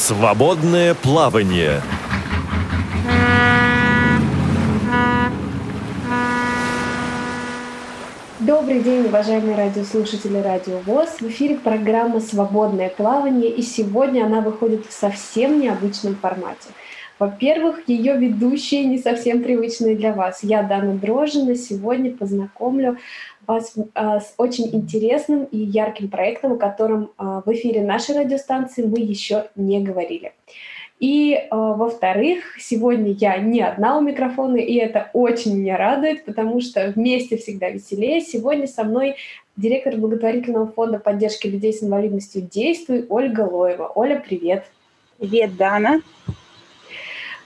Свободное плавание. Добрый день, уважаемые радиослушатели Радио ВОЗ. В эфире программа «Свободное плавание», и сегодня она выходит в совсем необычном формате. Во-первых, ее ведущие не совсем привычные для вас. Я, Дана Дрожина, сегодня познакомлю вас а, с очень интересным и ярким проектом, о котором а, в эфире нашей радиостанции мы еще не говорили. И, э, во-вторых, сегодня я не одна у микрофона, и это очень меня радует, потому что вместе всегда веселее. Сегодня со мной директор благотворительного фонда поддержки людей с инвалидностью «Действуй» Ольга Лоева. Оля, привет! Привет, Дана!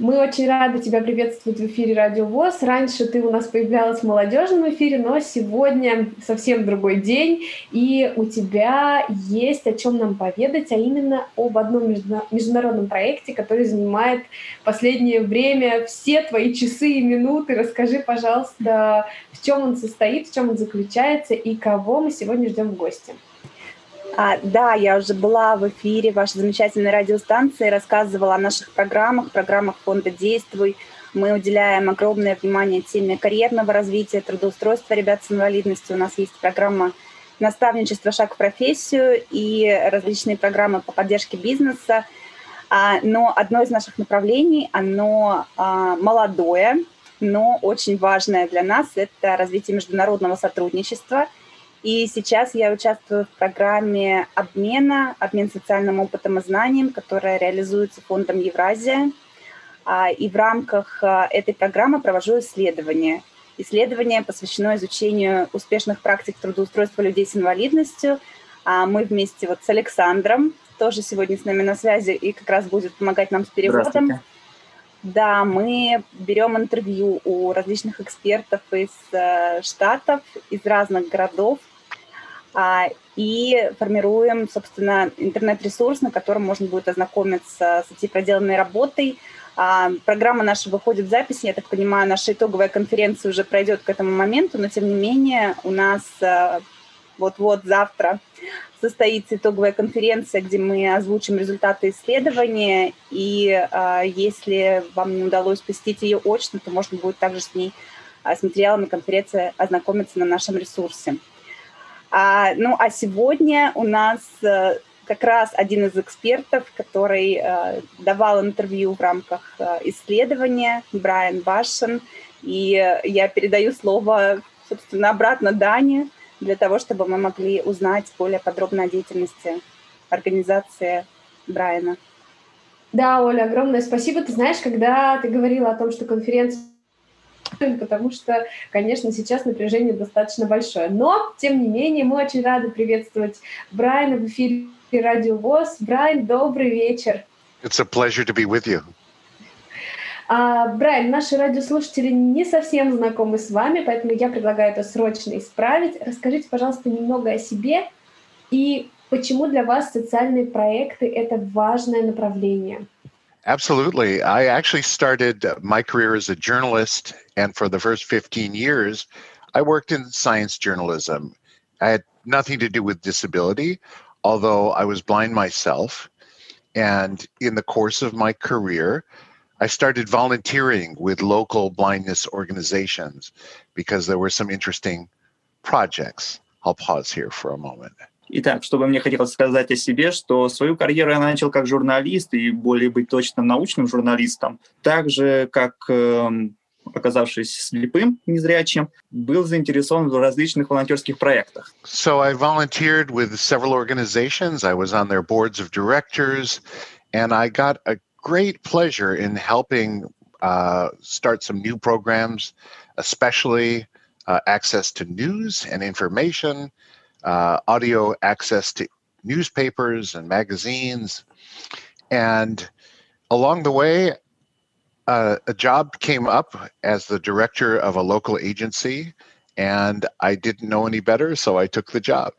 Мы очень рады тебя приветствовать в эфире Радио ВОЗ. Раньше ты у нас появлялась в молодежном эфире, но сегодня совсем другой день, и у тебя есть о чем нам поведать, а именно об одном международном проекте, который занимает последнее время все твои часы и минуты. Расскажи, пожалуйста, в чем он состоит, в чем он заключается и кого мы сегодня ждем в гости. А, да, я уже была в эфире вашей замечательной радиостанции, рассказывала о наших программах, программах фонда «Действуй». Мы уделяем огромное внимание теме карьерного развития, трудоустройства ребят с инвалидностью. У нас есть программа наставничества «Шаг в профессию» и различные программы по поддержке бизнеса. А, но одно из наших направлений, оно а, молодое, но очень важное для нас – это развитие международного сотрудничества – и сейчас я участвую в программе обмена, обмен социальным опытом и знанием, которая реализуется фондом Евразия. А, и в рамках а, этой программы провожу исследования. Исследование посвящено изучению успешных практик трудоустройства людей с инвалидностью. А, мы вместе вот с Александром, тоже сегодня с нами на связи и как раз будет помогать нам с переводом. Да, мы берем интервью у различных экспертов из э, штатов, из разных городов, и формируем, собственно, интернет-ресурс, на котором можно будет ознакомиться с этой проделанной работой. А, программа наша выходит в записи, я так понимаю, наша итоговая конференция уже пройдет к этому моменту, но тем не менее у нас а, вот-вот завтра состоится итоговая конференция, где мы озвучим результаты исследования, и если вам не удалось посетить ее очно, то можно будет также с ней, с материалами конференции ознакомиться на нашем ресурсе. А, ну, а сегодня у нас э, как раз один из экспертов, который э, давал интервью в рамках э, исследования, Брайан Башин. И я передаю слово, собственно, обратно Дане, для того, чтобы мы могли узнать более подробно о деятельности организации Брайана. Да, Оля, огромное спасибо. Ты знаешь, когда ты говорила о том, что конференция потому что, конечно, сейчас напряжение достаточно большое. Но, тем не менее, мы очень рады приветствовать Брайана в эфире Радио ВОЗ. Брайан, добрый вечер. It's a pleasure to be with you. А, Брайан, наши радиослушатели не совсем знакомы с вами, поэтому я предлагаю это срочно исправить. Расскажите, пожалуйста, немного о себе и почему для вас социальные проекты — это важное направление. Absolutely. I actually started my career as a journalist, and for the first 15 years, I worked in science journalism. I had nothing to do with disability, although I was blind myself. And in the course of my career, I started volunteering with local blindness organizations because there were some interesting projects. I'll pause here for a moment. Итак, что бы мне хотелось сказать о себе, что свою карьеру я начал как журналист и более быть точным научным журналистом, так же, как э, оказавшись слепым, незрячим, был заинтересован в различных волонтерских проектах. So I volunteered with several organizations. I was on their boards of directors, and I got a great pleasure in helping uh, start some new programs, especially uh, access to news and information, uh, audio access to newspapers and magazines. And along the way, uh, a job came up as the director of a local agency, and I didn't know any better, so I took the job.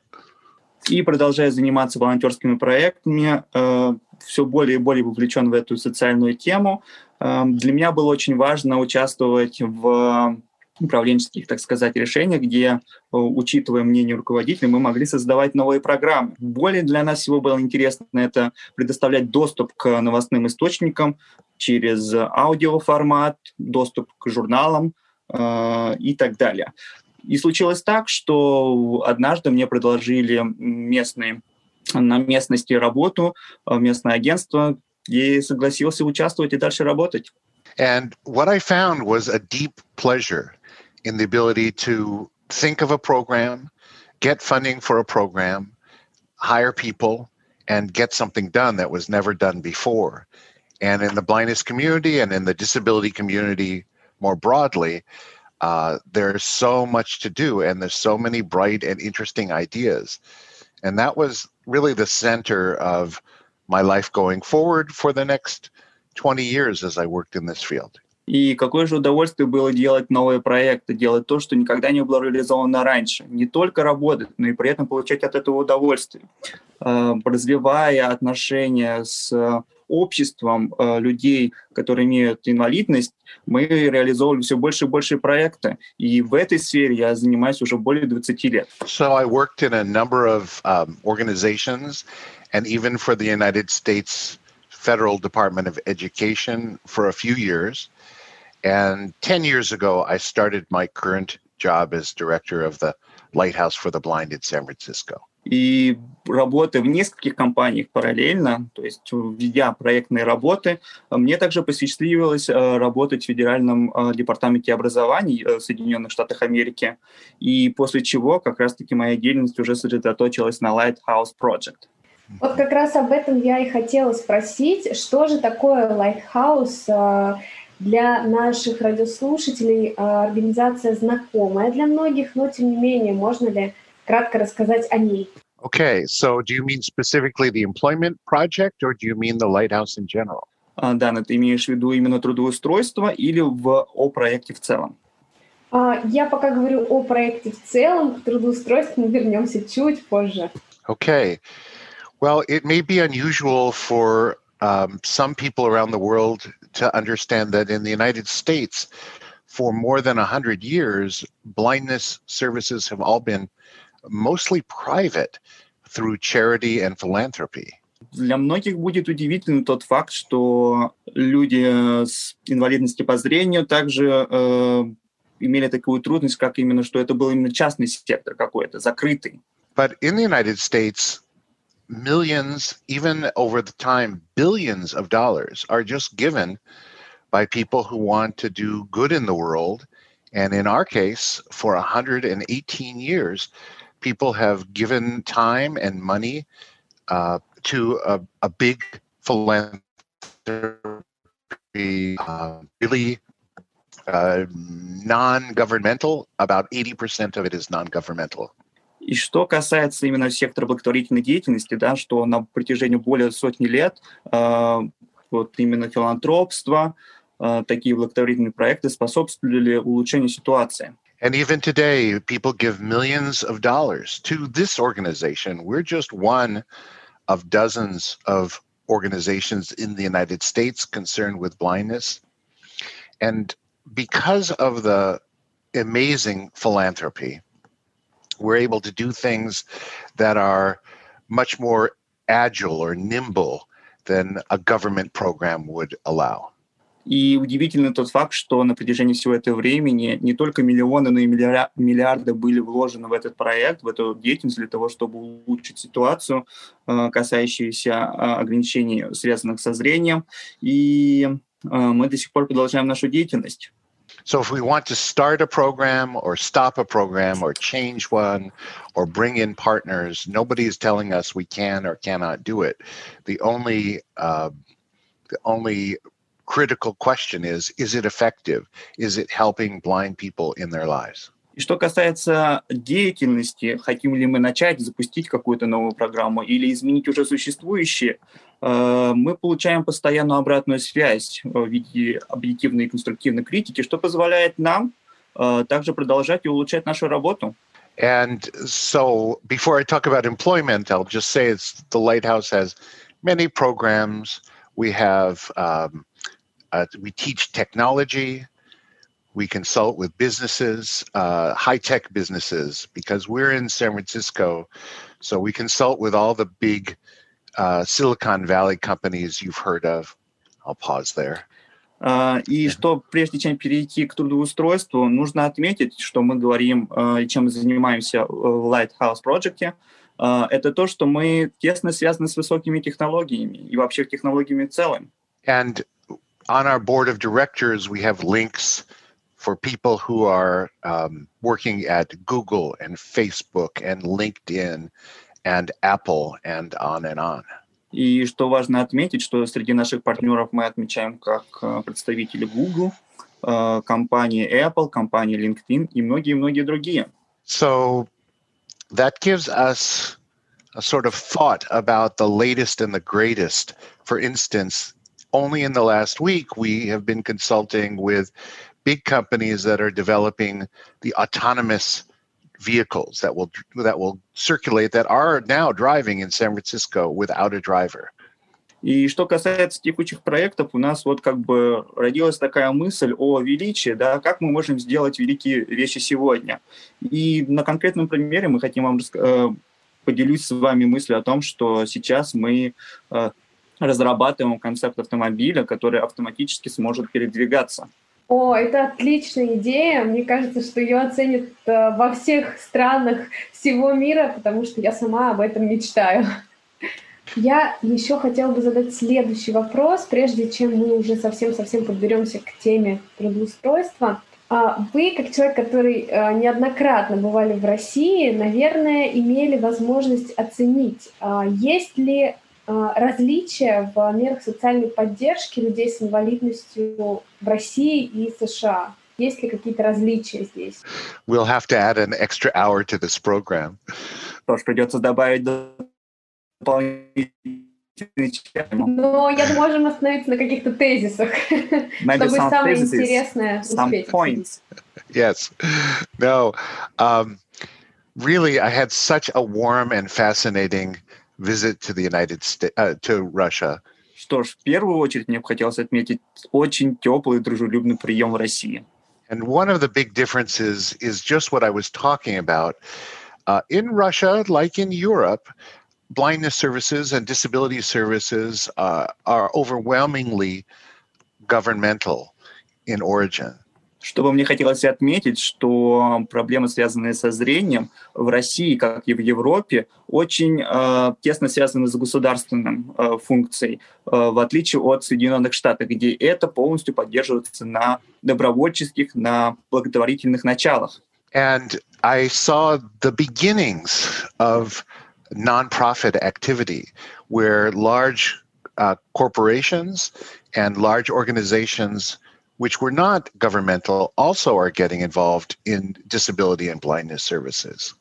И продолжая заниматься волонтерскими проектами, э, все более и более вовлечен в эту социальную тему. Э, для меня было очень важно участвовать в управленческих, так сказать, решениях, где, учитывая мнение руководителей, мы могли создавать новые программы. Более для нас всего было интересно это предоставлять доступ к новостным источникам через аудиоформат, доступ к журналам э, и так далее. И случилось так, что однажды мне предложили местные, на местности работу, э, местное агентство, и согласился участвовать и дальше работать. And what I found was a deep pleasure in the ability to think of a program, get funding for a program, hire people, and get something done that was never done before. And in the blindness community and in the disability community more broadly, uh, there's so much to do and there's so many bright and interesting ideas. And that was really the center of my life going forward for the next 20 years as I worked in this field. И какое же удовольствие было делать новые проекты, делать то, что никогда не было реализовано раньше. Не только работать, но и при этом получать от этого удовольствие. Развивая отношения с обществом людей, которые имеют инвалидность, мы реализовывали все больше и больше проекты. И в этой сфере я занимаюсь уже более 20 лет. So I worked in a number of um, organizations and even for the United States Federal Department of Education for a few years. And 10 years ago, I started my current job as director of the Lighthouse for the Blind in San Francisco. И работая в нескольких компаниях параллельно, то есть ведя проектные работы, мне также посчастливилось работать в Федеральном департаменте образования в Соединенных Штатах Америки. И после чего как раз-таки моя деятельность уже сосредоточилась на Lighthouse Project. Вот как раз об этом я и хотела спросить, что же такое Lighthouse для наших радиослушателей организация знакомая для многих, но тем не менее, можно ли кратко рассказать о ней? Okay, so do you mean specifically the employment project or do you mean the lighthouse in general? Uh, Дана, ты имеешь в виду именно трудоустройство или в, о проекте в целом? Uh, я пока говорю о проекте в целом, к трудоустройству мы вернемся чуть позже. Okay. Well, it may be unusual for um, some people around the world to understand that in the United States, for more than 100 years, blindness services have all been mostly private through charity and philanthropy. Для многих будет удивительным тот факт, что люди с инвалидностью по зрению также э, имели такую трудность, как именно, что это был именно частный сектор какой-то, закрытый. But in the United States, millions, even over the time, billions of dollars are just given by people who want to do good in the world. And in our case, for 118 years, people have given time and money uh, to a, a, big philanthropy, uh, really uh, non governmental. About 80% of it is non governmental. И что касается именно сектора благотворительной деятельности, да, что на протяжении более сотни лет э, вот именно филантропство, э, такие благотворительные проекты способствовали улучшению ситуации. And even today, people give millions of dollars to this organization. We're just one of dozens of organizations in the United States concerned with blindness. And because of the amazing philanthropy, we're able to do things that are much more agile or nimble than a government program would allow. И удивительный тот факт, что на протяжении всего этого времени не только миллионы, но и миллиарды были вложены в этот проект, в эту деятельность для того, чтобы улучшить ситуацию, касающуюся ограничений, связанных со зрением. И мы до сих пор продолжаем нашу деятельность. So if we want to start a program or stop a program or change one or bring in partners, nobody is telling us we can or cannot do it. The only uh, the only critical question is is it effective? Is it helping blind people in their lives? И что касается деятельности, хотим ли мы начать запустить какую-то новую программу или изменить уже существующие, мы получаем постоянную обратную связь в виде объективной и конструктивной критики, что позволяет нам также продолжать и улучшать нашу работу. And so, before I talk about employment, I'll just say it's the Lighthouse has many programs. We have um, uh, we teach technology, We consult with businesses, uh, high tech businesses, because we're in San Francisco. So we consult with all the big uh, Silicon Valley companies you've heard of. I'll pause there. А, И что прежде чем перейти к трудоустройству, нужно отметить, что мы говорим а, и чем мы занимаемся в Lighthouse Project, а, это то, что мы тесно связаны с высокими технологиями и вообще технологиями в целом. And on our board of directors, we have links for people who are um, working at Google and Facebook and LinkedIn and Apple and on and on. И что важно отметить, что среди наших партнеров мы отмечаем как э, представители Google, э, компании Apple, компании LinkedIn и многие-многие другие. So that gives us a sort of thought about the latest and the greatest. For instance, only in the last week, we have been consulting with big companies that are developing the autonomous vehicles that will that will circulate that are now driving in San Francisco without a driver. И что касается текущих проектов, у нас вот как бы родилась такая мысль о величии, да, как мы можем сделать великие вещи сегодня. И на конкретном примере мы хотим вам э, поделюсь с вами мыслью о том, что сейчас мы э, разрабатываем концепт автомобиля, который автоматически сможет передвигаться. О, это отличная идея. Мне кажется, что ее оценят э, во всех странах всего мира, потому что я сама об этом мечтаю. Я еще хотела бы задать следующий вопрос, прежде чем мы уже совсем-совсем подберемся к теме трудоустройства. А вы, как человек, который э, неоднократно бывали в России, наверное, имели возможность оценить, а есть ли различия в мерах социальной поддержки людей с инвалидностью в России и США? Есть ли какие-то различия здесь? We'll have to add an extra hour to this program. Тоже придется добавить дополнительный но я думаю, можем остановиться на каких-то тезисах, Maybe чтобы some самое theses, интересное some успеть. points. Yes. No. Um, really, I had such a warm and fascinating visit to the United States, uh, to Russia. Что ж, в первую очередь мне бы хотелось отметить очень теплый и дружелюбный прием в России. And one of the big differences is just what I was talking about. Uh, in Russia, like in Europe, blindness services and disability services uh, are overwhelmingly governmental in origin. Что бы мне хотелось отметить, что проблемы, связанные со зрением в России, как и в Европе, очень э, тесно связаны с государственным э, функцией, э, в отличие от Соединенных Штатов, где это полностью поддерживается на добровольческих, на благотворительных началах. And I saw the beginnings of nonprofit activity where large uh, corporations and large organizations which were not governmental also are getting involved in disability and blindness services.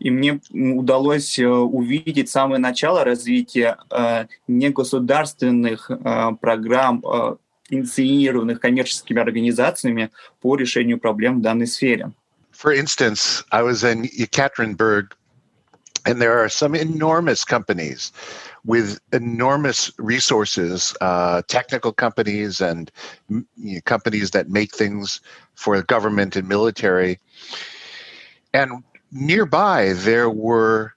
И мне удалось э, увидеть самое начало развития э, негосударственных э, программ, э, инициированных коммерческими организациями по решению проблем в данной сфере. For instance, I was in Yekaterinburg, and there are some enormous companies with enormous resources, uh, technical companies and you know, companies that make things for the government and military. And nearby, there were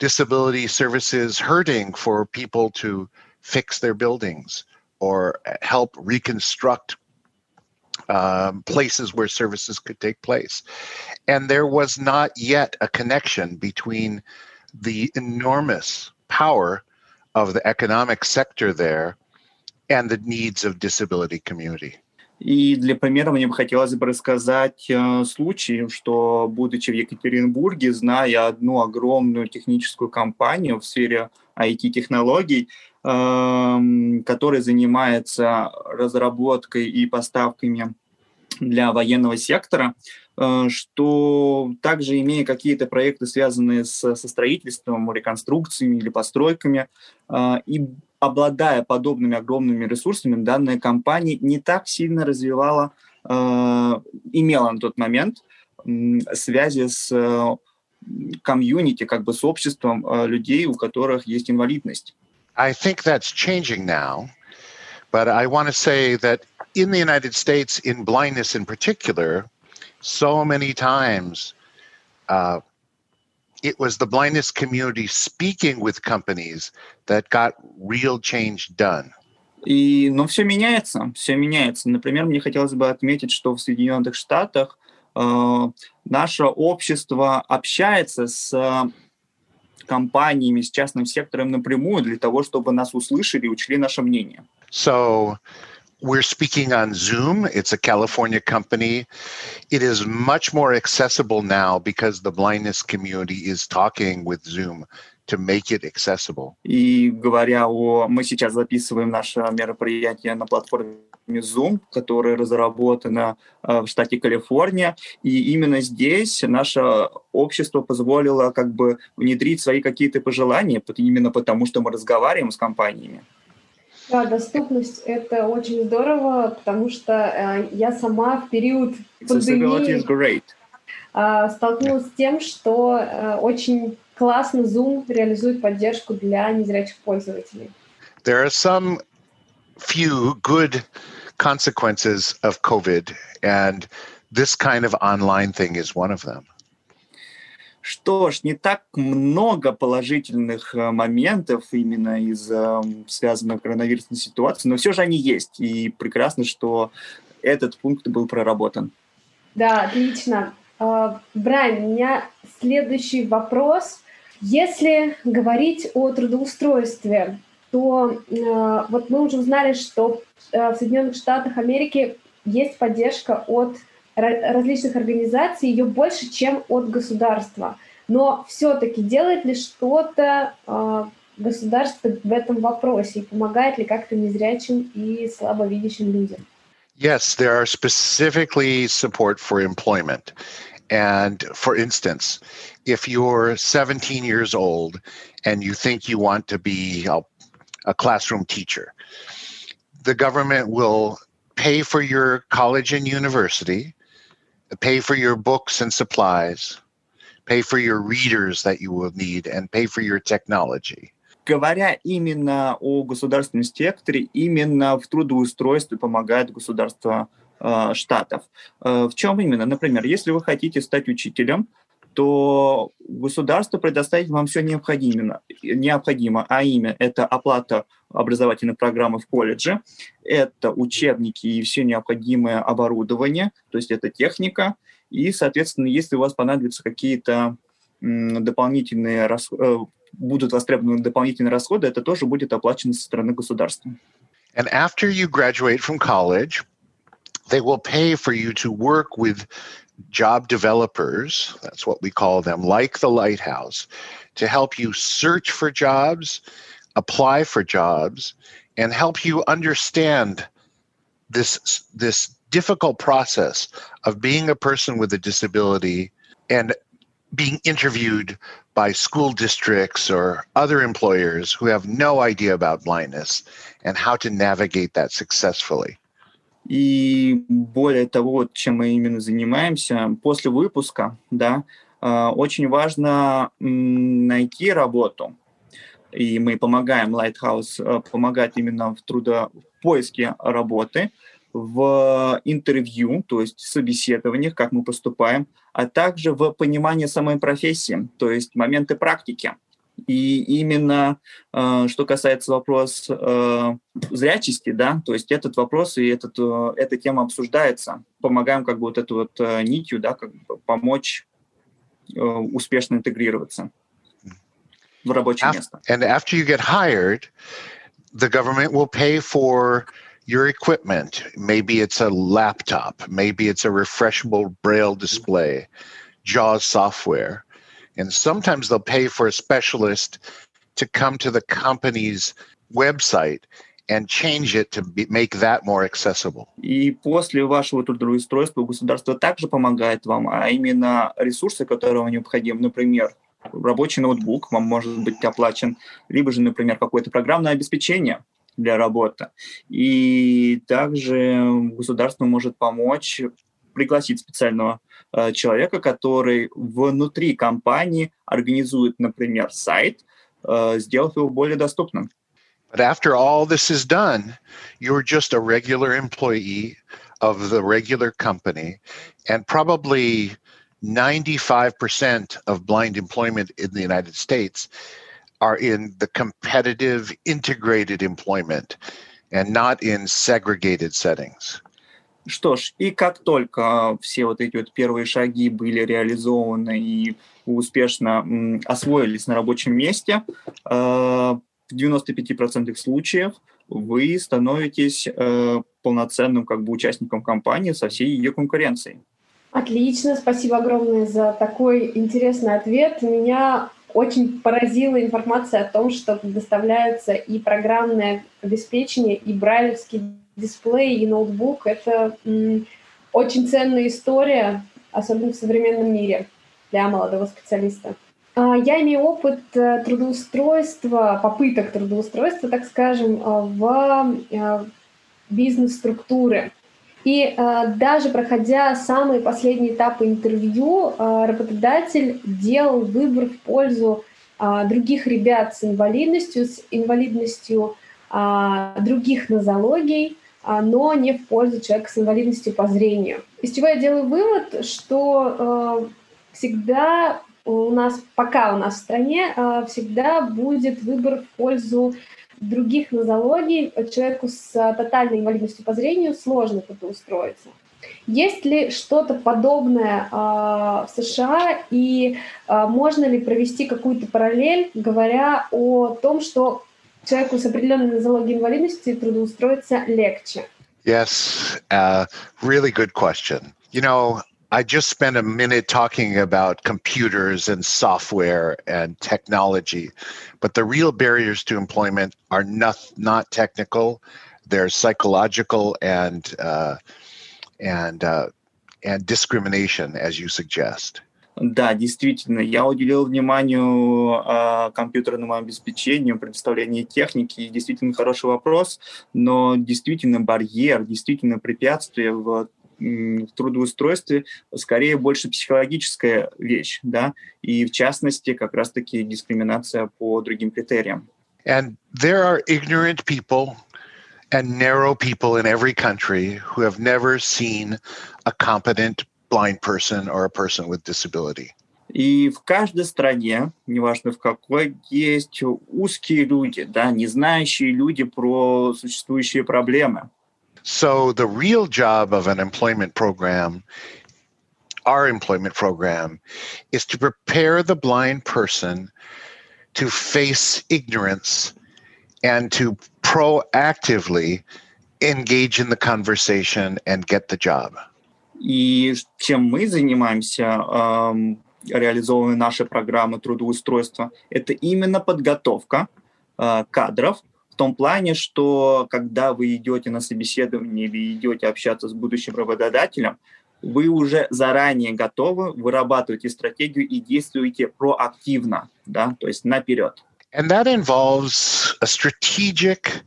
disability services hurting for people to fix their buildings or help reconstruct um, places where services could take place. And there was not yet a connection between the enormous power of the economic sector there and the needs of disability community. И для примера мне бы хотелось бы рассказать э, случай, что, будучи в Екатеринбурге, зная одну огромную техническую компанию в сфере IT-технологий, э, которая занимается разработкой и поставками для военного сектора, э, что также имея какие-то проекты, связанные с, со строительством, реконструкциями или постройками, э, и обладая подобными огромными ресурсами, данная компания не так сильно развивала, э, имела на тот момент связи с комьюнити, как бы с обществом людей, у которых есть инвалидность. I think that's changing now, but I want to say that in the United States, in blindness in particular, so many times uh, it was the blindness community speaking with companies that got real change done. И, но все меняется, все меняется. Например, мне хотелось бы отметить, что в Соединенных Штатах э, наше общество общается с компаниями, с частным сектором напрямую для того, чтобы нас услышали и учли наше мнение. So we're speaking on Zoom. It's a California company. It is much more accessible now because the blindness community is talking with Zoom to make it accessible. И говоря о... Мы сейчас записываем наше мероприятие на платформе Zoom, которая разработана в штате Калифорния. И именно здесь наше общество позволило как бы внедрить свои какие-то пожелания, именно потому что мы разговариваем с компаниями. Да, доступность — это очень здорово, потому что э, я сама в период пандемии э, столкнулась с тем, что э, очень классно Zoom реализует поддержку для незрячих пользователей. There are some few good consequences of COVID, and this kind of online thing is one of them. Что ж, не так много положительных э, моментов именно из э, связанных коронавирусной ситуации, но все же они есть, и прекрасно, что этот пункт был проработан. Да, отлично. А, Брайан, у меня следующий вопрос. Если говорить о трудоустройстве, то э, вот мы уже узнали, что в Соединенных Штатах Америки есть поддержка от различных организаций, ее больше, чем от государства. Но все-таки делает ли что-то э, государство в этом вопросе и помогает ли как-то незрячим и слабовидящим людям? Yes, there are specifically support for employment. And for instance, if you're 17 years old and you think you want to be a, a classroom teacher, the government will pay for your college and university pay for your books and supplies, pay for your readers that you will need, and pay for your technology. Говоря именно о государственном секторе, именно в трудоустройстве помогает государство э, штатов. Э, в чем именно? Например, если вы хотите стать учителем, то государство предоставит вам все необходимое, необходимо, а именно это оплата образовательной программы в колледже, это учебники и все необходимое оборудование, то есть это техника, и, соответственно, если у вас понадобятся какие-то дополнительные расходы, э, будут востребованы дополнительные расходы, это тоже будет оплачено со стороны государства. And after you graduate from college, they will pay for you to work with job developers, that's what we call them, like the Lighthouse, to help you search for jobs, apply for jobs, and help you understand this, this difficult process of being a person with a disability and being interviewed by school districts or other employers who have no idea about blindness and how to navigate that successfully. И более того, чем мы именно занимаемся, после выпуска, да, а, очень важно найти работу. И мы помогаем, Lighthouse э, помогать именно в трудопоиске работы, в интервью, то есть собеседованиях, как мы поступаем, а также в понимании самой профессии, то есть моменты практики. И именно э, что касается вопроса э, зрячести, да, то есть этот вопрос и этот, э, эта тема обсуждается. Помогаем как бы вот эту вот э, нитью, да, как бы помочь э, успешно интегрироваться в рабочее after, место. And after you get hired, the government will pay for your equipment. Maybe it's a laptop, maybe it's a refreshable braille display, JAWS software. And sometimes they'll pay for a specialist to come to the company's website and change it to be, make that more accessible. И после вашего трудоустройства государство также помогает вам, а именно ресурсы, которые вам необходимы, например, рабочий ноутбук вам может быть оплачен, либо же, например, какое-то программное обеспечение для работы. И также государство может помочь пригласить специального э, человека, который внутри компании организует, например, сайт, э, сделав его более доступным. But after all this is done, you're just a regular employee of the regular company, and probably 95% of blind employment in the United States are in the competitive integrated employment and not in segregated settings. Что ж, и как только все вот эти вот первые шаги были реализованы и успешно освоились на рабочем месте, э, в 95% случаев вы становитесь э, полноценным как бы участником компании со всей ее конкуренцией. Отлично, спасибо огромное за такой интересный ответ. Меня очень поразила информация о том, что предоставляются и программное обеспечение, и брайлевский дисплей, и ноутбук. Это очень ценная история, особенно в современном мире для молодого специалиста. А, Я имею опыт э, трудоустройства, попыток трудоустройства, так скажем, э, в э, бизнес-структуры. И даже проходя самые последние этапы интервью, работодатель делал выбор в пользу других ребят с инвалидностью, с инвалидностью э, других нозологий, но не в пользу человека с инвалидностью по зрению. Из чего я делаю вывод, что э, всегда у нас, пока у нас в стране, э, всегда будет выбор в пользу других нозологий человеку с тотальной инвалидностью по зрению сложно трудоустроиться. Есть ли что-то подобное э, в США и э, можно ли провести какую-то параллель, говоря о том, что человеку с определенной нозологией инвалидности трудоустроиться легче? Yes, uh, really good question. You know, I just spent a minute talking about computers and software and technology, but the real barriers to employment are not not technical; they're psychological and uh, and uh, and discrimination, as you suggest. Да, действительно, я уделил вниманию э, компьютерному обеспечению, предоставлению техники, действительно хороший вопрос, но действительно барьер, действительно препятствие в в трудоустройстве скорее больше психологическая вещь, да, и в частности как раз-таки дискриминация по другим критериям. And there are ignorant people and narrow people in every country who have never seen a competent blind person or a person with disability. И в каждой стране, неважно в какой, есть узкие люди, да, не знающие люди про существующие проблемы. So the real job of an employment program, our employment program, is to prepare the blind person to face ignorance and to proactively engage in the conversation and get the job. И чем мы занимаемся, реализовывая наши программы трудоустройства, это именно подготовка э, кадров в том плане, что когда вы идете на собеседование или идете общаться с будущим работодателем, вы уже заранее готовы, вырабатываете стратегию и действуете проактивно, да, то есть наперед. And that involves a strategic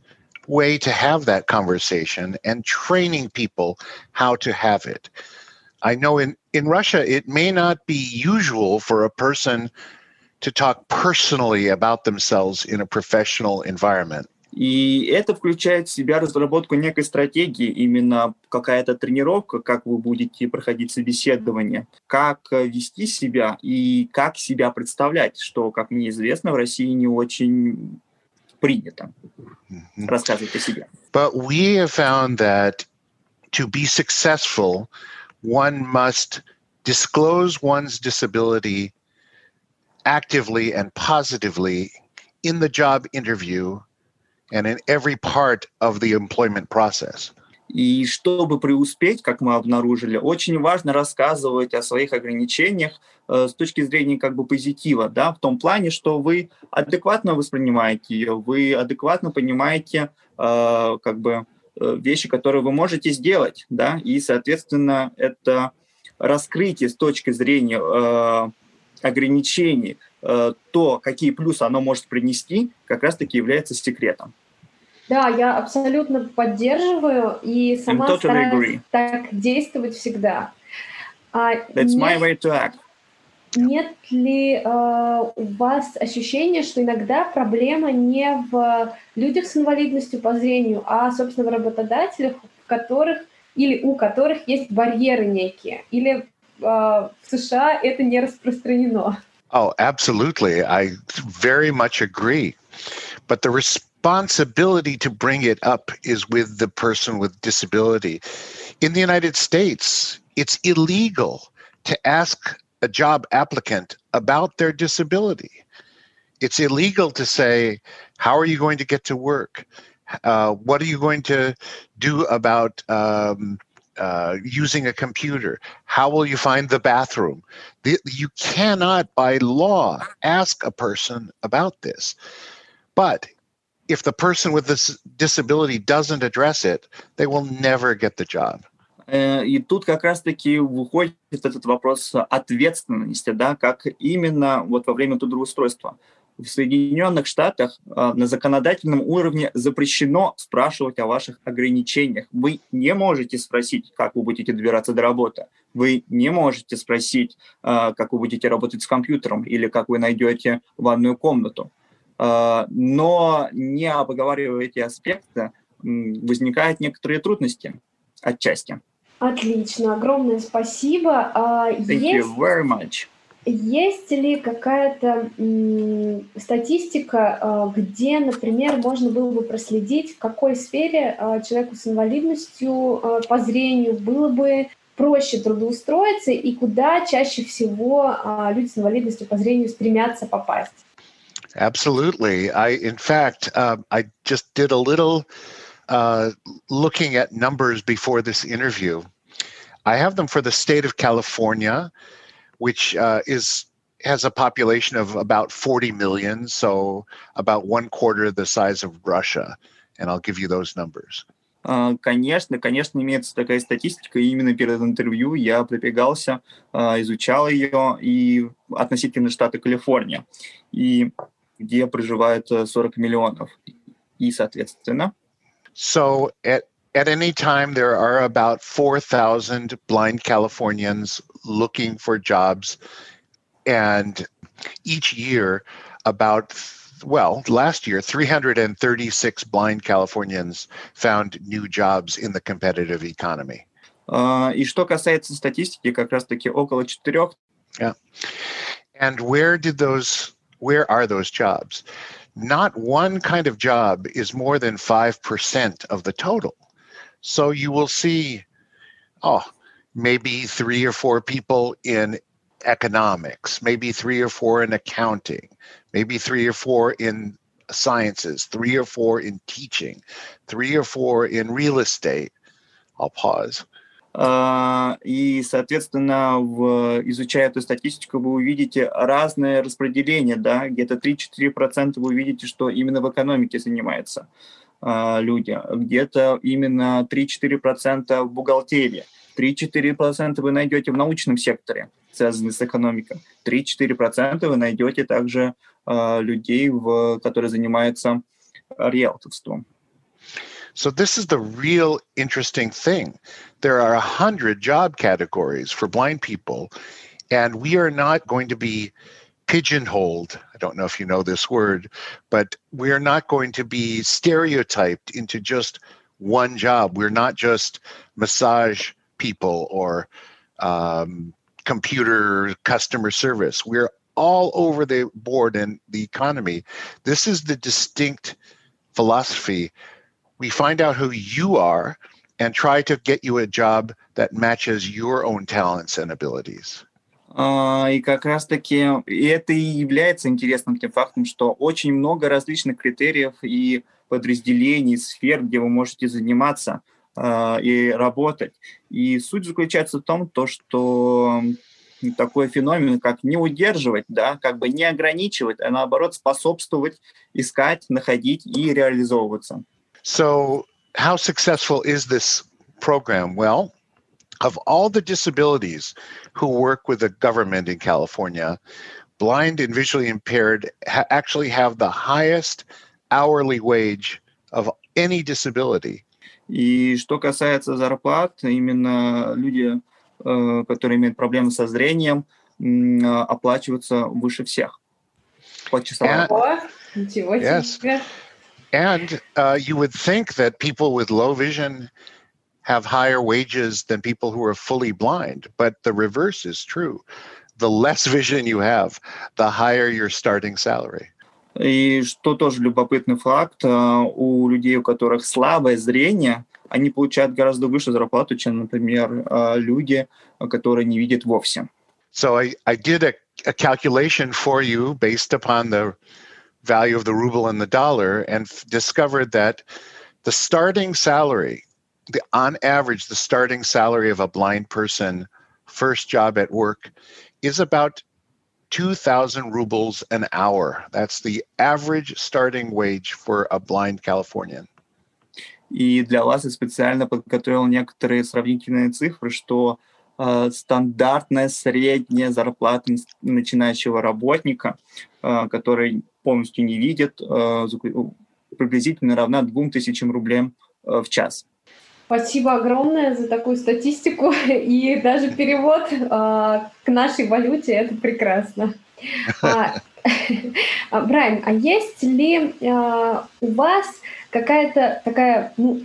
way to have that conversation and training people how to have it. I know in, in Russia, it may not be usual for a person to talk personally about themselves in a professional environment. И это включает в себя разработку некой стратегии, именно какая-то тренировка, как вы будете проходить собеседование, как вести себя и как себя представлять, что, как мне известно, в России не очень принято рассказывать о себе. But we have found that to be successful, one must disclose one's disability actively and positively in the job interview and in every part of the employment process. И чтобы преуспеть, как мы обнаружили, очень важно рассказывать о своих ограничениях э, с точки зрения как бы позитива, да, в том плане, что вы адекватно воспринимаете ее, вы адекватно понимаете э, как бы э, вещи, которые вы можете сделать, да, и, соответственно, это раскрытие с точки зрения э, ограничений, э, то, какие плюсы оно может принести, как раз-таки является секретом. Да, я абсолютно поддерживаю и сама totally стараюсь agree. так действовать всегда. А, That's my не- way to act. нет ли э, у вас ощущения, что иногда проблема не в людях с инвалидностью по зрению, а, собственно, в работодателях, в которых или у которых есть барьеры некие, или э, в США это не распространено? Oh, absolutely. I very much agree. But the responsibility to bring it up is with the person with disability. In the United States, it's illegal to ask a job applicant about their disability. It's illegal to say, How are you going to get to work? Uh, what are you going to do about um, uh, using a computer? How will you find the bathroom? The, you cannot, by law, ask a person about this. But if the person with this disability doesn't address it, they will never get the job. Э, и тут как раз-таки выходит этот вопрос ответственности, да, как именно вот во время трудоустройства. В Соединенных Штатах э, на законодательном уровне запрещено спрашивать о ваших ограничениях. Вы не можете спросить, как вы будете добираться до работы. Вы не можете спросить, э, как вы будете работать с компьютером или как вы найдете ванную комнату. Но не обговаривая эти аспекты, возникают некоторые трудности отчасти. Отлично, огромное спасибо. А Thank есть, you very much. Есть ли какая-то статистика, а, где, например, можно было бы проследить, в какой сфере а, человеку с инвалидностью по зрению было бы проще трудоустроиться и куда чаще всего люди с инвалидностью по зрению стремятся попасть? Absolutely. I, in fact, uh, I just did a little uh, looking at numbers before this interview. I have them for the state of California, which uh, is has a population of about 40 million, so about one quarter the size of Russia. And I'll give you those numbers. Конечно, конечно, имеется такая статистика. И именно перед интервью я пробегался, изучал ее и относительно штата Калифорния, и где проживает 40 миллионов. И, соответственно, So at at any time, there are about 4,000 blind Californians looking for jobs. And each year, about, well, last year, 336 blind Californians found new jobs in the competitive economy. Uh, и что касается статистики, как раз-таки около четырех. Yeah. And where did those, where are those jobs? not one kind of job is more than 5% of the total. So you will see, oh, maybe three or four people in economics, maybe three or four in accounting, maybe three or four in sciences, three or four in teaching, three or four in real estate. I'll pause. И, соответственно, в, изучая эту статистику, вы увидите разное распределение, да, где-то 3-4% вы увидите, что именно в экономике занимаются люди, где-то именно 3-4% в бухгалтерии, 3-4% вы найдете в научном секторе, связанные с экономикой, 3-4% вы найдете также людей, в, которые занимаются риэлторством. So this is the real interesting thing. There are a hundred job categories for blind people, and we are not going to be pigeonholed. I don't know if you know this word, but we're not going to be stereotyped into just one job. We're not just massage people or um, computer customer service. We're all over the board in the economy. This is the distinct philosophy we find out who you are and try to get you a job that matches your own talents and abilities. И как раз-таки это и является интересным тем фактом, что очень много различных критериев и подразделений, сфер, где вы можете заниматься и работать. И суть заключается в том, то, что такой феномен, как не удерживать, да, как бы не ограничивать, а наоборот способствовать, искать, находить и реализовываться. So, how successful is this program? Well, of all the disabilities who work with the government in California, blind and visually impaired ha- actually have the highest hourly wage of any disability. И что касается зарплат, именно люди, которые имеют проблемы со зрением, м, э, оплачиваться выше всех. Почасово. And- О, ничего Yes. себе. And uh, you would think that people with low vision have higher wages than people who are fully blind, but the reverse is true. The less vision you have, the higher your starting salary. И что тоже любопытный факт, э, у людей, у которых слабое зрение, они получают гораздо выше зарплату, чем, например, э, люди, э, которые не видят вовсе. So I, I did a, a calculation for you based upon the value of the ruble and the dollar and f- discovered that the starting salary, the on average, the starting salary of a blind person, first job at work, is about 2,000 rubles an hour. That's the average starting wage for a blind Californian. И для вас я специально подготовил некоторые сравнительные цифры, что э, стандартная средняя зарплата н- начинающего работника, э, который полностью не видит, э, приблизительно равна 2000 рублям э, в час. Спасибо огромное за такую статистику и даже перевод а, к нашей валюте. Это прекрасно. А, а, Брайан, а есть ли а, у вас какая-то такая ну,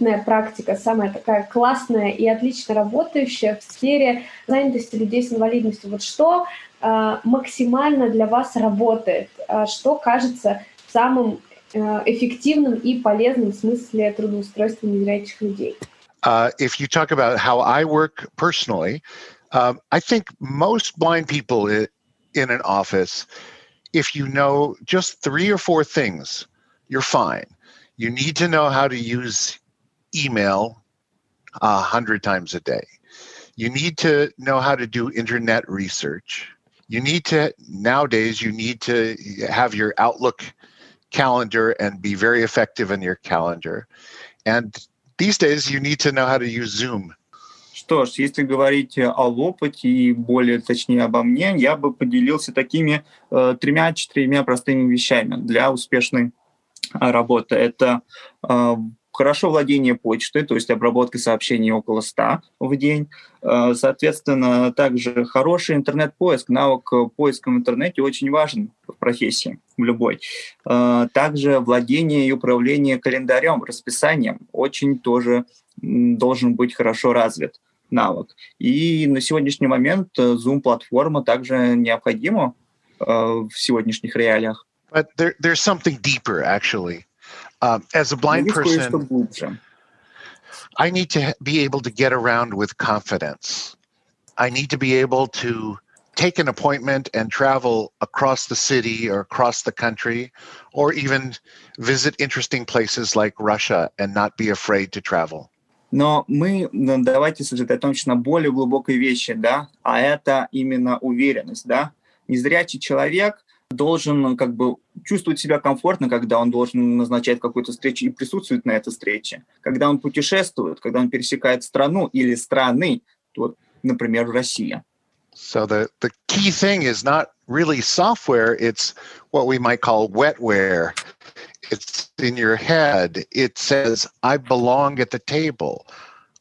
фаворитная практика, самая такая классная и отлично работающая в сфере занятости людей с инвалидностью? Вот что а, максимально для вас работает? А, Что кажется самым э, эффективным и полезным в смысле трудоустройства незрячих людей. Uh, if you talk about how I work personally, um, I think most blind people in an office, if you know just three or four things, you're fine. You need to know how to use email a hundred times a day. You need to know how to do internet research. You need to nowadays. You need to have your Outlook calendar and be very effective in your calendar. And these days, you need to know how to use Zoom. Что ж, если говорить о опыте и более точнее обо мне, я бы поделился такими э, тремя-четырьмя простыми вещами для успешной э, работы. Это э, хорошо владение почтой, то есть обработка сообщений около 100 в день. Э, соответственно, также хороший интернет-поиск. Навык поиска в интернете очень важен в профессии, в любой. Э, также владение и управление календарем, расписанием очень тоже должен быть хорошо развит навык. И на сегодняшний момент э, Zoom-платформа также необходима в сегодняшних реалиях. But there, there's something deeper, actually. Um, as a Но blind есть кое-что person, глубже. I need to ha- be able to get around with confidence. I need to be able to take an appointment and travel across the city or across the country, or even visit interesting places like Russia and not be afraid to travel. Но мы м, давайте сосредоточимся на более глубокой вещи, да, а это именно уверенность, да. Незрячий человек должен ну, как бы чувствовать себя комфортно, когда он должен назначать какую-то встречу и присутствовать на этой встрече. Когда он путешествует, когда он пересекает страну или страны, то, например, Россия. So the, the key thing is not really software, it's what we might call wetware. It's in your head. It says, I belong at the table.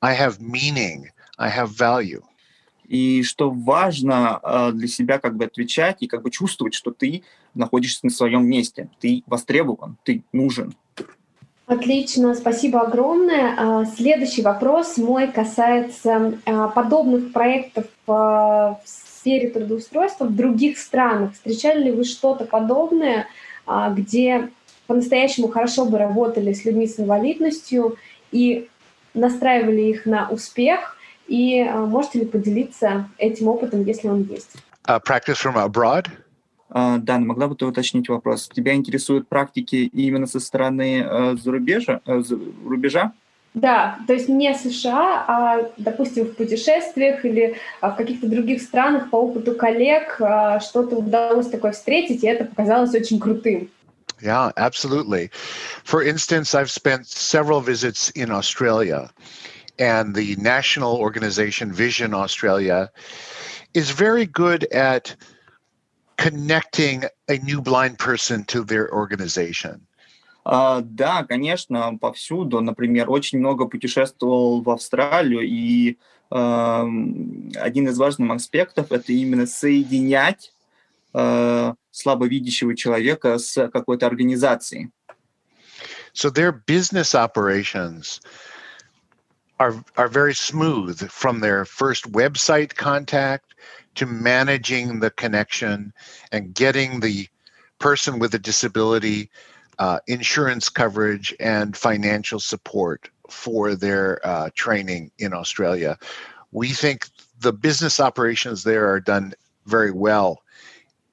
I have meaning. I have value. И что важно э, для себя как бы отвечать и как бы чувствовать, что ты находишься на своем месте, ты востребован, ты нужен. Отлично, спасибо огромное. А, Следующий вопрос мой касается а, подобных проектов а, в сфере трудоустройства в других странах. Встречали ли вы что-то подобное, а, где по-настоящему хорошо бы работали с людьми с инвалидностью и настраивали их на успех? И а, можете ли поделиться этим опытом, если он есть? Uh, practice from abroad. А, Дана, могла бы ты уточнить вопрос? Тебя интересуют практики именно со стороны э, зарубежа, за- рубежа? Да, то есть не США, а, допустим, в путешествиях или в каких-то других странах по опыту коллег что-то удалось такое встретить, и это показалось очень крутым. Yeah, absolutely. For instance, I've spent several visits in Australia, and the national organization Vision Australia is very good at connecting a new blind person to their organization. А, да, конечно, повсюду. Например, очень много путешествовал в Австралию, и э, один из важных аспектов – это именно соединять э, слабовидящего человека с какой-то организацией. So their business operations are are very smooth from their first website contact to managing the connection and getting the person with a disability uh, insurance coverage and financial support for their uh, training in Australia. We think the business operations there are done very well,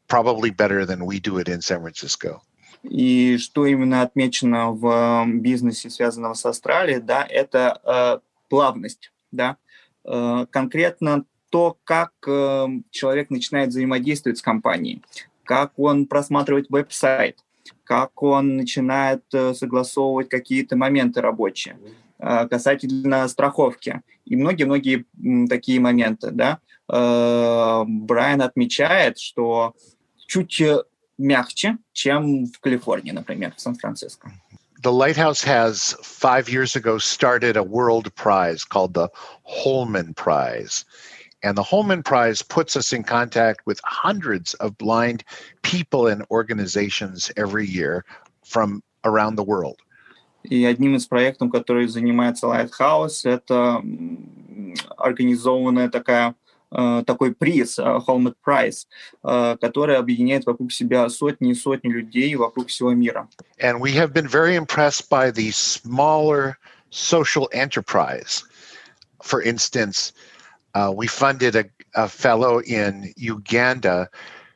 probably better than we do it in San Francisco. И что именно отмечено в бизнесе, связанного с Австралией, да, это э, плавность, да, э, конкретно то, как э, человек начинает взаимодействовать с компанией, как он просматривает веб-сайт, как он начинает э, согласовывать какие-то моменты рабочие касательно страховки. И многие-многие такие моменты, да. Брайан отмечает, что чуть мягче, чем в Калифорнии, например, в Сан-Франциско. The Lighthouse has five years ago started a world prize called the Holman Prize. And the Holman Prize puts us in contact with hundreds of blind people and organizations every year from around the world. И одним из проектов, который занимается Lighthouse, это организованная такая такой приз, Holman Prize, который объединяет вокруг себя сотни и сотни людей вокруг всего мира. And we have been very impressed by the smaller social enterprise. For instance, uh, we funded a, a fellow in Uganda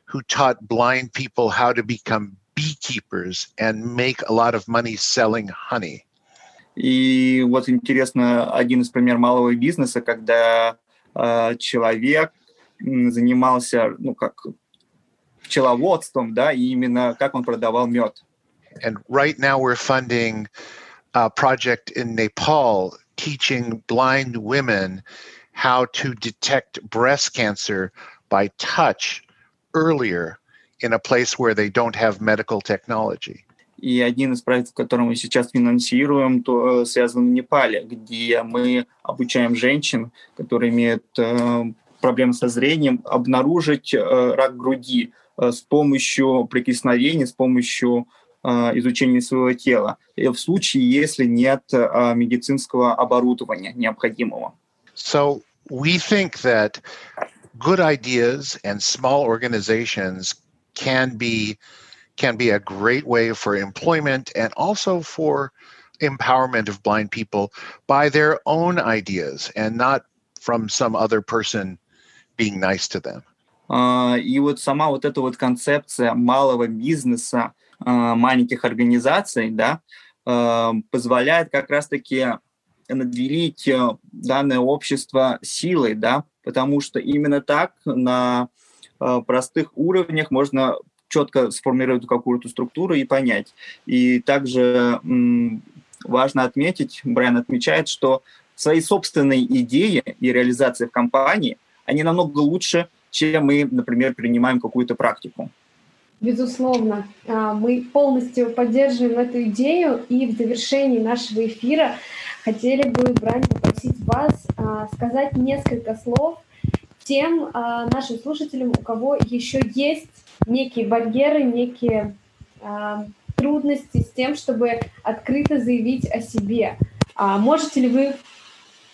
who taught blind people how to become beekeepers and make a lot of money selling honey. И вот интересно, один из примеров малого бизнеса, когда э, человек занимался, ну, как пчеловодством, да, и именно как он продавал мед. And right now we're funding a project in Nepal teaching blind women how to detect breast cancer by touch earlier in a place where they don't have medical technology. И один из проектов, который мы сейчас финансируем, то связан в Непале, где мы обучаем женщин, которые имеют э, проблемы со зрением, обнаружить э, рак груди э, с помощью прикосновений, с помощью э, изучения своего тела, и в случае, если нет э, медицинского оборудования необходимого. So we think that good ideas and small organizations can be can be a great way for employment and also for empowerment of blind people by their own ideas and not from some other person being nice to them. И вот сама вот эта вот концепция малого бизнеса, маленьких организаций, да, позволяет как раз-таки наделить данное общество силой, да, потому что именно так на простых уровнях можно четко сформировать какую-то структуру и понять. И также важно отметить, Брайан отмечает, что свои собственные идеи и реализация в компании, они намного лучше, чем мы, например, принимаем какую-то практику. Безусловно, мы полностью поддерживаем эту идею, и в завершении нашего эфира хотели бы, Брайан, попросить вас сказать несколько слов тем нашим слушателям, у кого еще есть некие барьеры, некие э, трудности с тем, чтобы открыто заявить о себе. А можете ли вы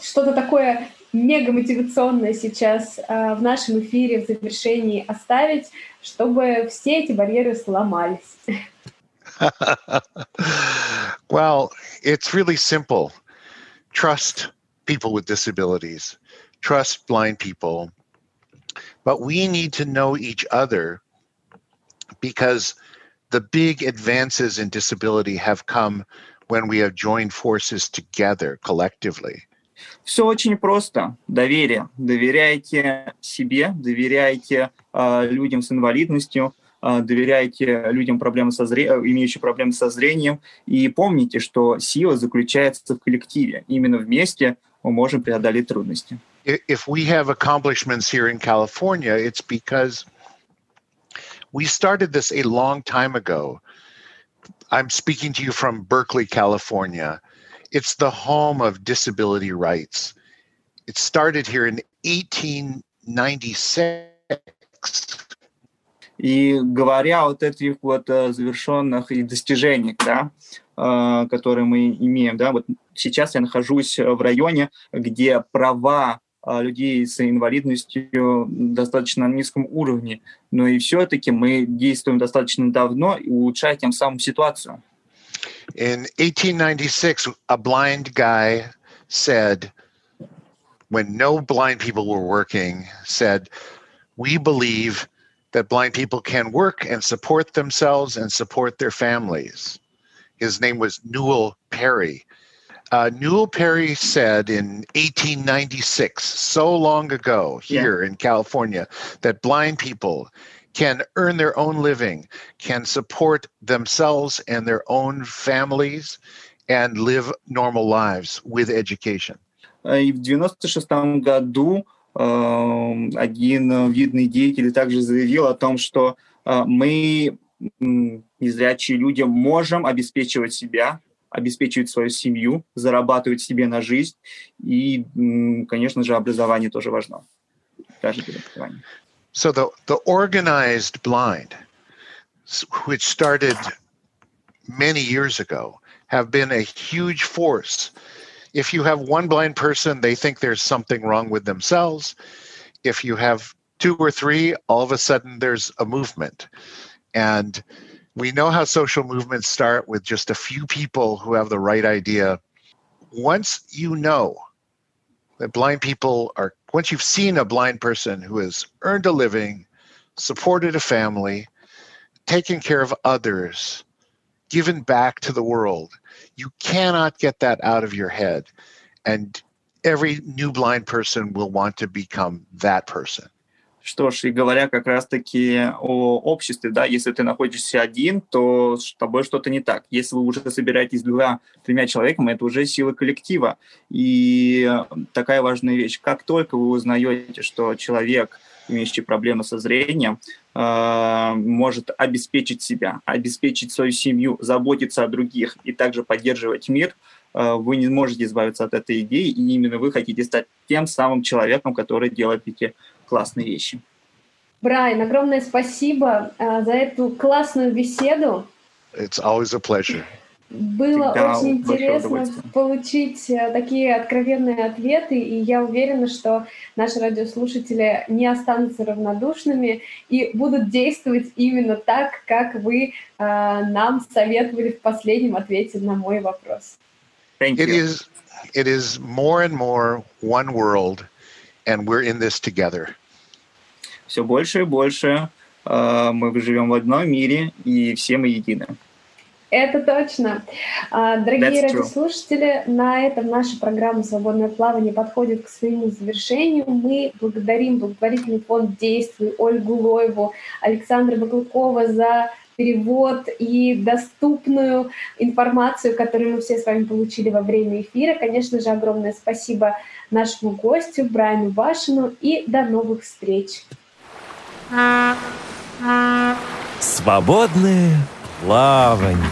что-то такое мега мотивационное сейчас э, в нашем эфире в завершении оставить, чтобы все эти барьеры сломались? well, it's really simple. Trust people with disabilities, trust blind people. But we need to know each other because the big advances in disability have come when we have joined forces together collectively. Все очень просто. Доверие. Доверяйте себе, доверяйте э, людям с инвалидностью, э, доверяйте людям, проблемы со зре... имеющим проблемы со зрением. И помните, что сила заключается в коллективе. Именно вместе мы можем преодолеть трудности. If we have accomplishments here in California, it's because we started this a long time ago I'm speaking to you from Berkeley, California. It's the home of disability rights. It started here in 1896. И говоря вот этих вот э, завершенных и достижениях, да, э, которые мы имеем, да, вот сейчас я нахожусь в районе, где права э, людей с инвалидностью достаточно низком уровне, но и все-таки мы действуем достаточно давно и улучшаем тем самым ситуацию. In 1896, a blind guy said, when no blind people were working, said, we believe that blind people can work and support themselves and support their families. His name was Newell Perry. Uh, Newell Perry said in 1896, so long ago here yeah. in California, that blind people can earn their own living, can support themselves and their own families, and live normal lives with education. И в 96 году Эм, один видный деятель также заявил о том, что э, мы, незрячие люди, можем обеспечивать себя, обеспечивать свою семью, зарабатывать себе на жизнь. И, конечно же, образование тоже важно. Даже образование. So the, the organized blind, which started many years ago, have been a huge force if you have one blind person, they think there's something wrong with themselves. If you have two or three, all of a sudden there's a movement. And we know how social movements start with just a few people who have the right idea. Once you know that blind people are, once you've seen a blind person who has earned a living, supported a family, taken care of others, given back to the world, you cannot get that out of your head. And every new blind person will want to become that person. Что ж, и говоря как раз-таки о обществе, да, если ты находишься один, то с тобой что-то не так. Если вы уже собираетесь двумя-тремя человеками, это уже сила коллектива. И такая важная вещь. Как только вы узнаете, что человек, имеющий проблемы со зрением, э, может обеспечить себя, обеспечить свою семью, заботиться о других и также поддерживать мир, э, вы не можете избавиться от этой идеи, и именно вы хотите стать тем самым человеком, который делает эти классные вещи. Брайан, огромное спасибо э, за эту классную беседу. It's always a pleasure. Было Всегда очень интересно получить э, такие откровенные ответы, и я уверена, что наши радиослушатели не останутся равнодушными и будут действовать именно так, как вы э, нам советовали в последнем ответе на мой вопрос. Thank you. It is, it is more and more one world, and we're in this together. Все больше и больше э, мы живем в одном мире, и все мы едины. Это точно. А, дорогие That's радиослушатели, true. на этом наша программа «Свободное плавание» подходит к своему завершению. Мы благодарим благотворительный фонд «Действуй», Ольгу Лоеву, Александра Баклукова за перевод и доступную информацию, которую мы все с вами получили во время эфира. Конечно же, огромное спасибо нашему гостю Брайану Башину и до новых встреч. Свободное плавание.